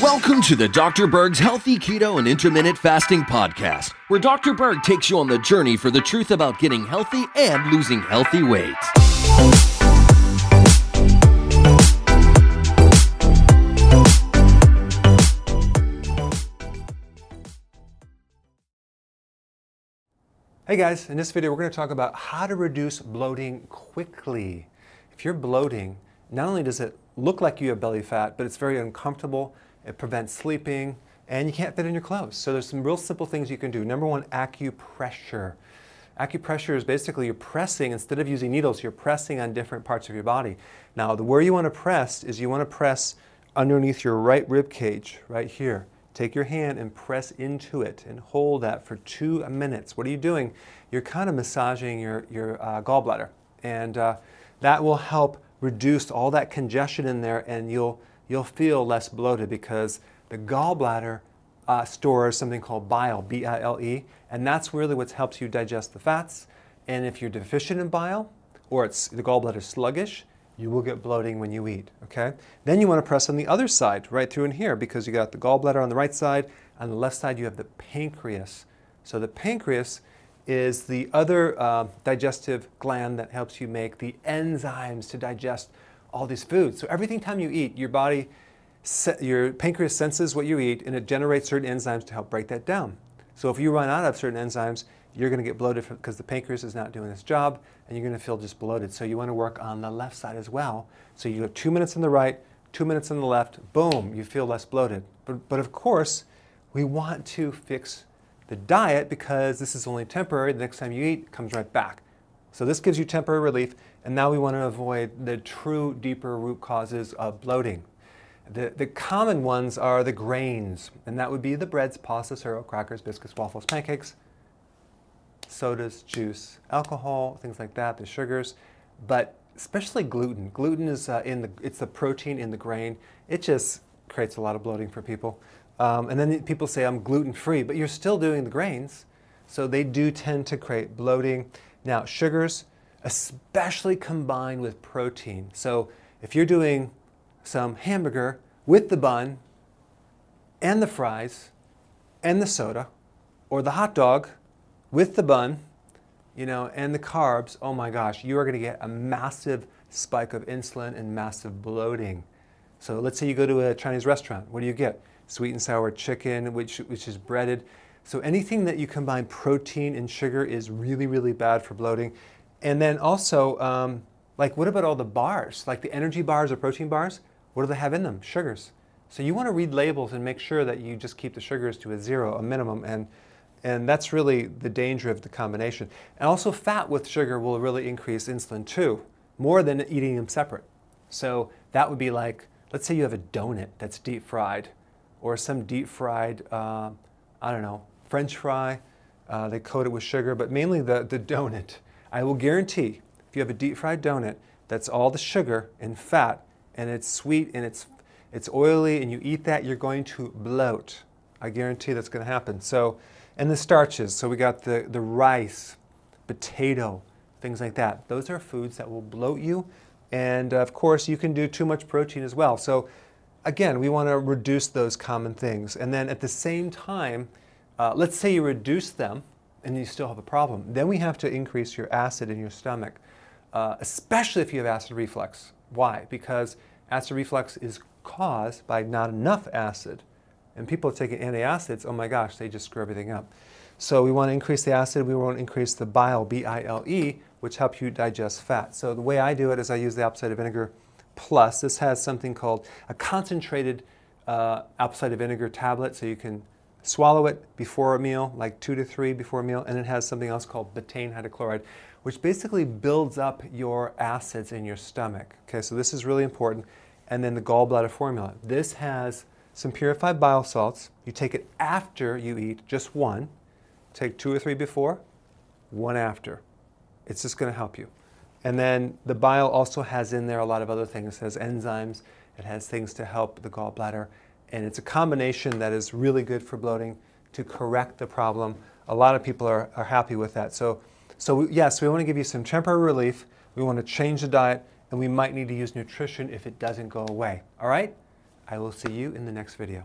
Welcome to the Dr. Berg's Healthy Keto and Intermittent Fasting Podcast, where Dr. Berg takes you on the journey for the truth about getting healthy and losing healthy weight. Hey guys, in this video we're going to talk about how to reduce bloating quickly. If you're bloating, not only does it look like you have belly fat, but it's very uncomfortable, it prevents sleeping, and you can't fit in your clothes. So there's some real simple things you can do. Number one, acupressure. Acupressure is basically you're pressing, instead of using needles, you're pressing on different parts of your body. Now, the where you want to press is you want to press underneath your right rib cage, right here. Take your hand and press into it and hold that for two minutes. What are you doing? You're kind of massaging your, your uh, gallbladder. And uh, that will help reduce all that congestion in there and you'll, you'll feel less bloated because the gallbladder uh, stores something called bile, B-I-L-E, and that's really what helps you digest the fats. And if you're deficient in bile or it's, the gallbladder is sluggish, you will get bloating when you eat, okay? Then you want to press on the other side, right through in here, because you got the gallbladder on the right side. On the left side, you have the pancreas. So the pancreas is the other uh, digestive gland that helps you make the enzymes to digest all these foods. So every time you eat, your body, your pancreas senses what you eat, and it generates certain enzymes to help break that down. So if you run out of certain enzymes, you're going to get bloated because the pancreas is not doing its job and you're going to feel just bloated. So you want to work on the left side as well. So you have two minutes on the right, two minutes on the left, boom, you feel less bloated. But, but of course, we want to fix the diet because this is only temporary. The next time you eat, comes right back. So this gives you temporary relief, and now we want to avoid the true deeper root causes of bloating. The, the common ones are the grains, and that would be the breads, pasta, cereal, crackers, biscuits, waffles, pancakes, sodas, juice, alcohol, things like that, the sugars, but especially gluten. Gluten is uh, in the, it's the protein in the grain. It just creates a lot of bloating for people. Um, and then people say, I'm gluten free, but you're still doing the grains. So they do tend to create bloating. Now, sugars, especially combined with protein. So if you're doing some hamburger with the bun and the fries and the soda or the hot dog with the bun, you know, and the carbs, oh my gosh, you are going to get a massive spike of insulin and massive bloating. So let's say you go to a Chinese restaurant. What do you get? Sweet and sour chicken, which, which is breaded. So anything that you combine protein and sugar is really, really bad for bloating. And then also, um, like what about all the bars? Like the energy bars or protein bars? What do they have in them? Sugars. So you want to read labels and make sure that you just keep the sugars to a zero, a minimum, and and that's really the danger of the combination. And also fat with sugar will really increase insulin too, more than eating them separate. So that would be like, let's say you have a donut that's deep fried, or some deep fried, uh, I don't know, French fry. Uh, they coat it with sugar, but mainly the, the donut. I will guarantee if you have a deep fried donut, that's all the sugar and fat, and it's sweet and it's, it's oily, and you eat that, you're going to bloat. I guarantee that's going to happen. So and the starches, so we got the, the rice, potato, things like that. Those are foods that will bloat you. And of course, you can do too much protein as well. So again, we want to reduce those common things. And then at the same time, uh, let's say you reduce them and you still have a problem. Then we have to increase your acid in your stomach, uh, especially if you have acid reflux. Why? Because acid reflux is caused by not enough acid and people taking antacids, oh my gosh, they just screw everything up. So we want to increase the acid, we want to increase the bile, B-I-L-E, which helps you digest fat. So the way I do it is I use the apple cider vinegar plus. This has something called a concentrated uh, apple cider vinegar tablet, so you can swallow it before a meal, like two to three before a meal, and it has something else called betaine hydrochloride, which basically builds up your acids in your stomach. Okay, so this is really important. And then the gallbladder formula. This has some purified bile salts. You take it after you eat, just one. Take two or three before, one after. It's just going to help you. And then the bile also has in there a lot of other things. It has enzymes, it has things to help the gallbladder, and it's a combination that is really good for bloating to correct the problem. A lot of people are, are happy with that. So, so yes, we want to give you some temporary relief. We want to change the diet, and we might need to use nutrition if it doesn't go away. All right? I will see you in the next video.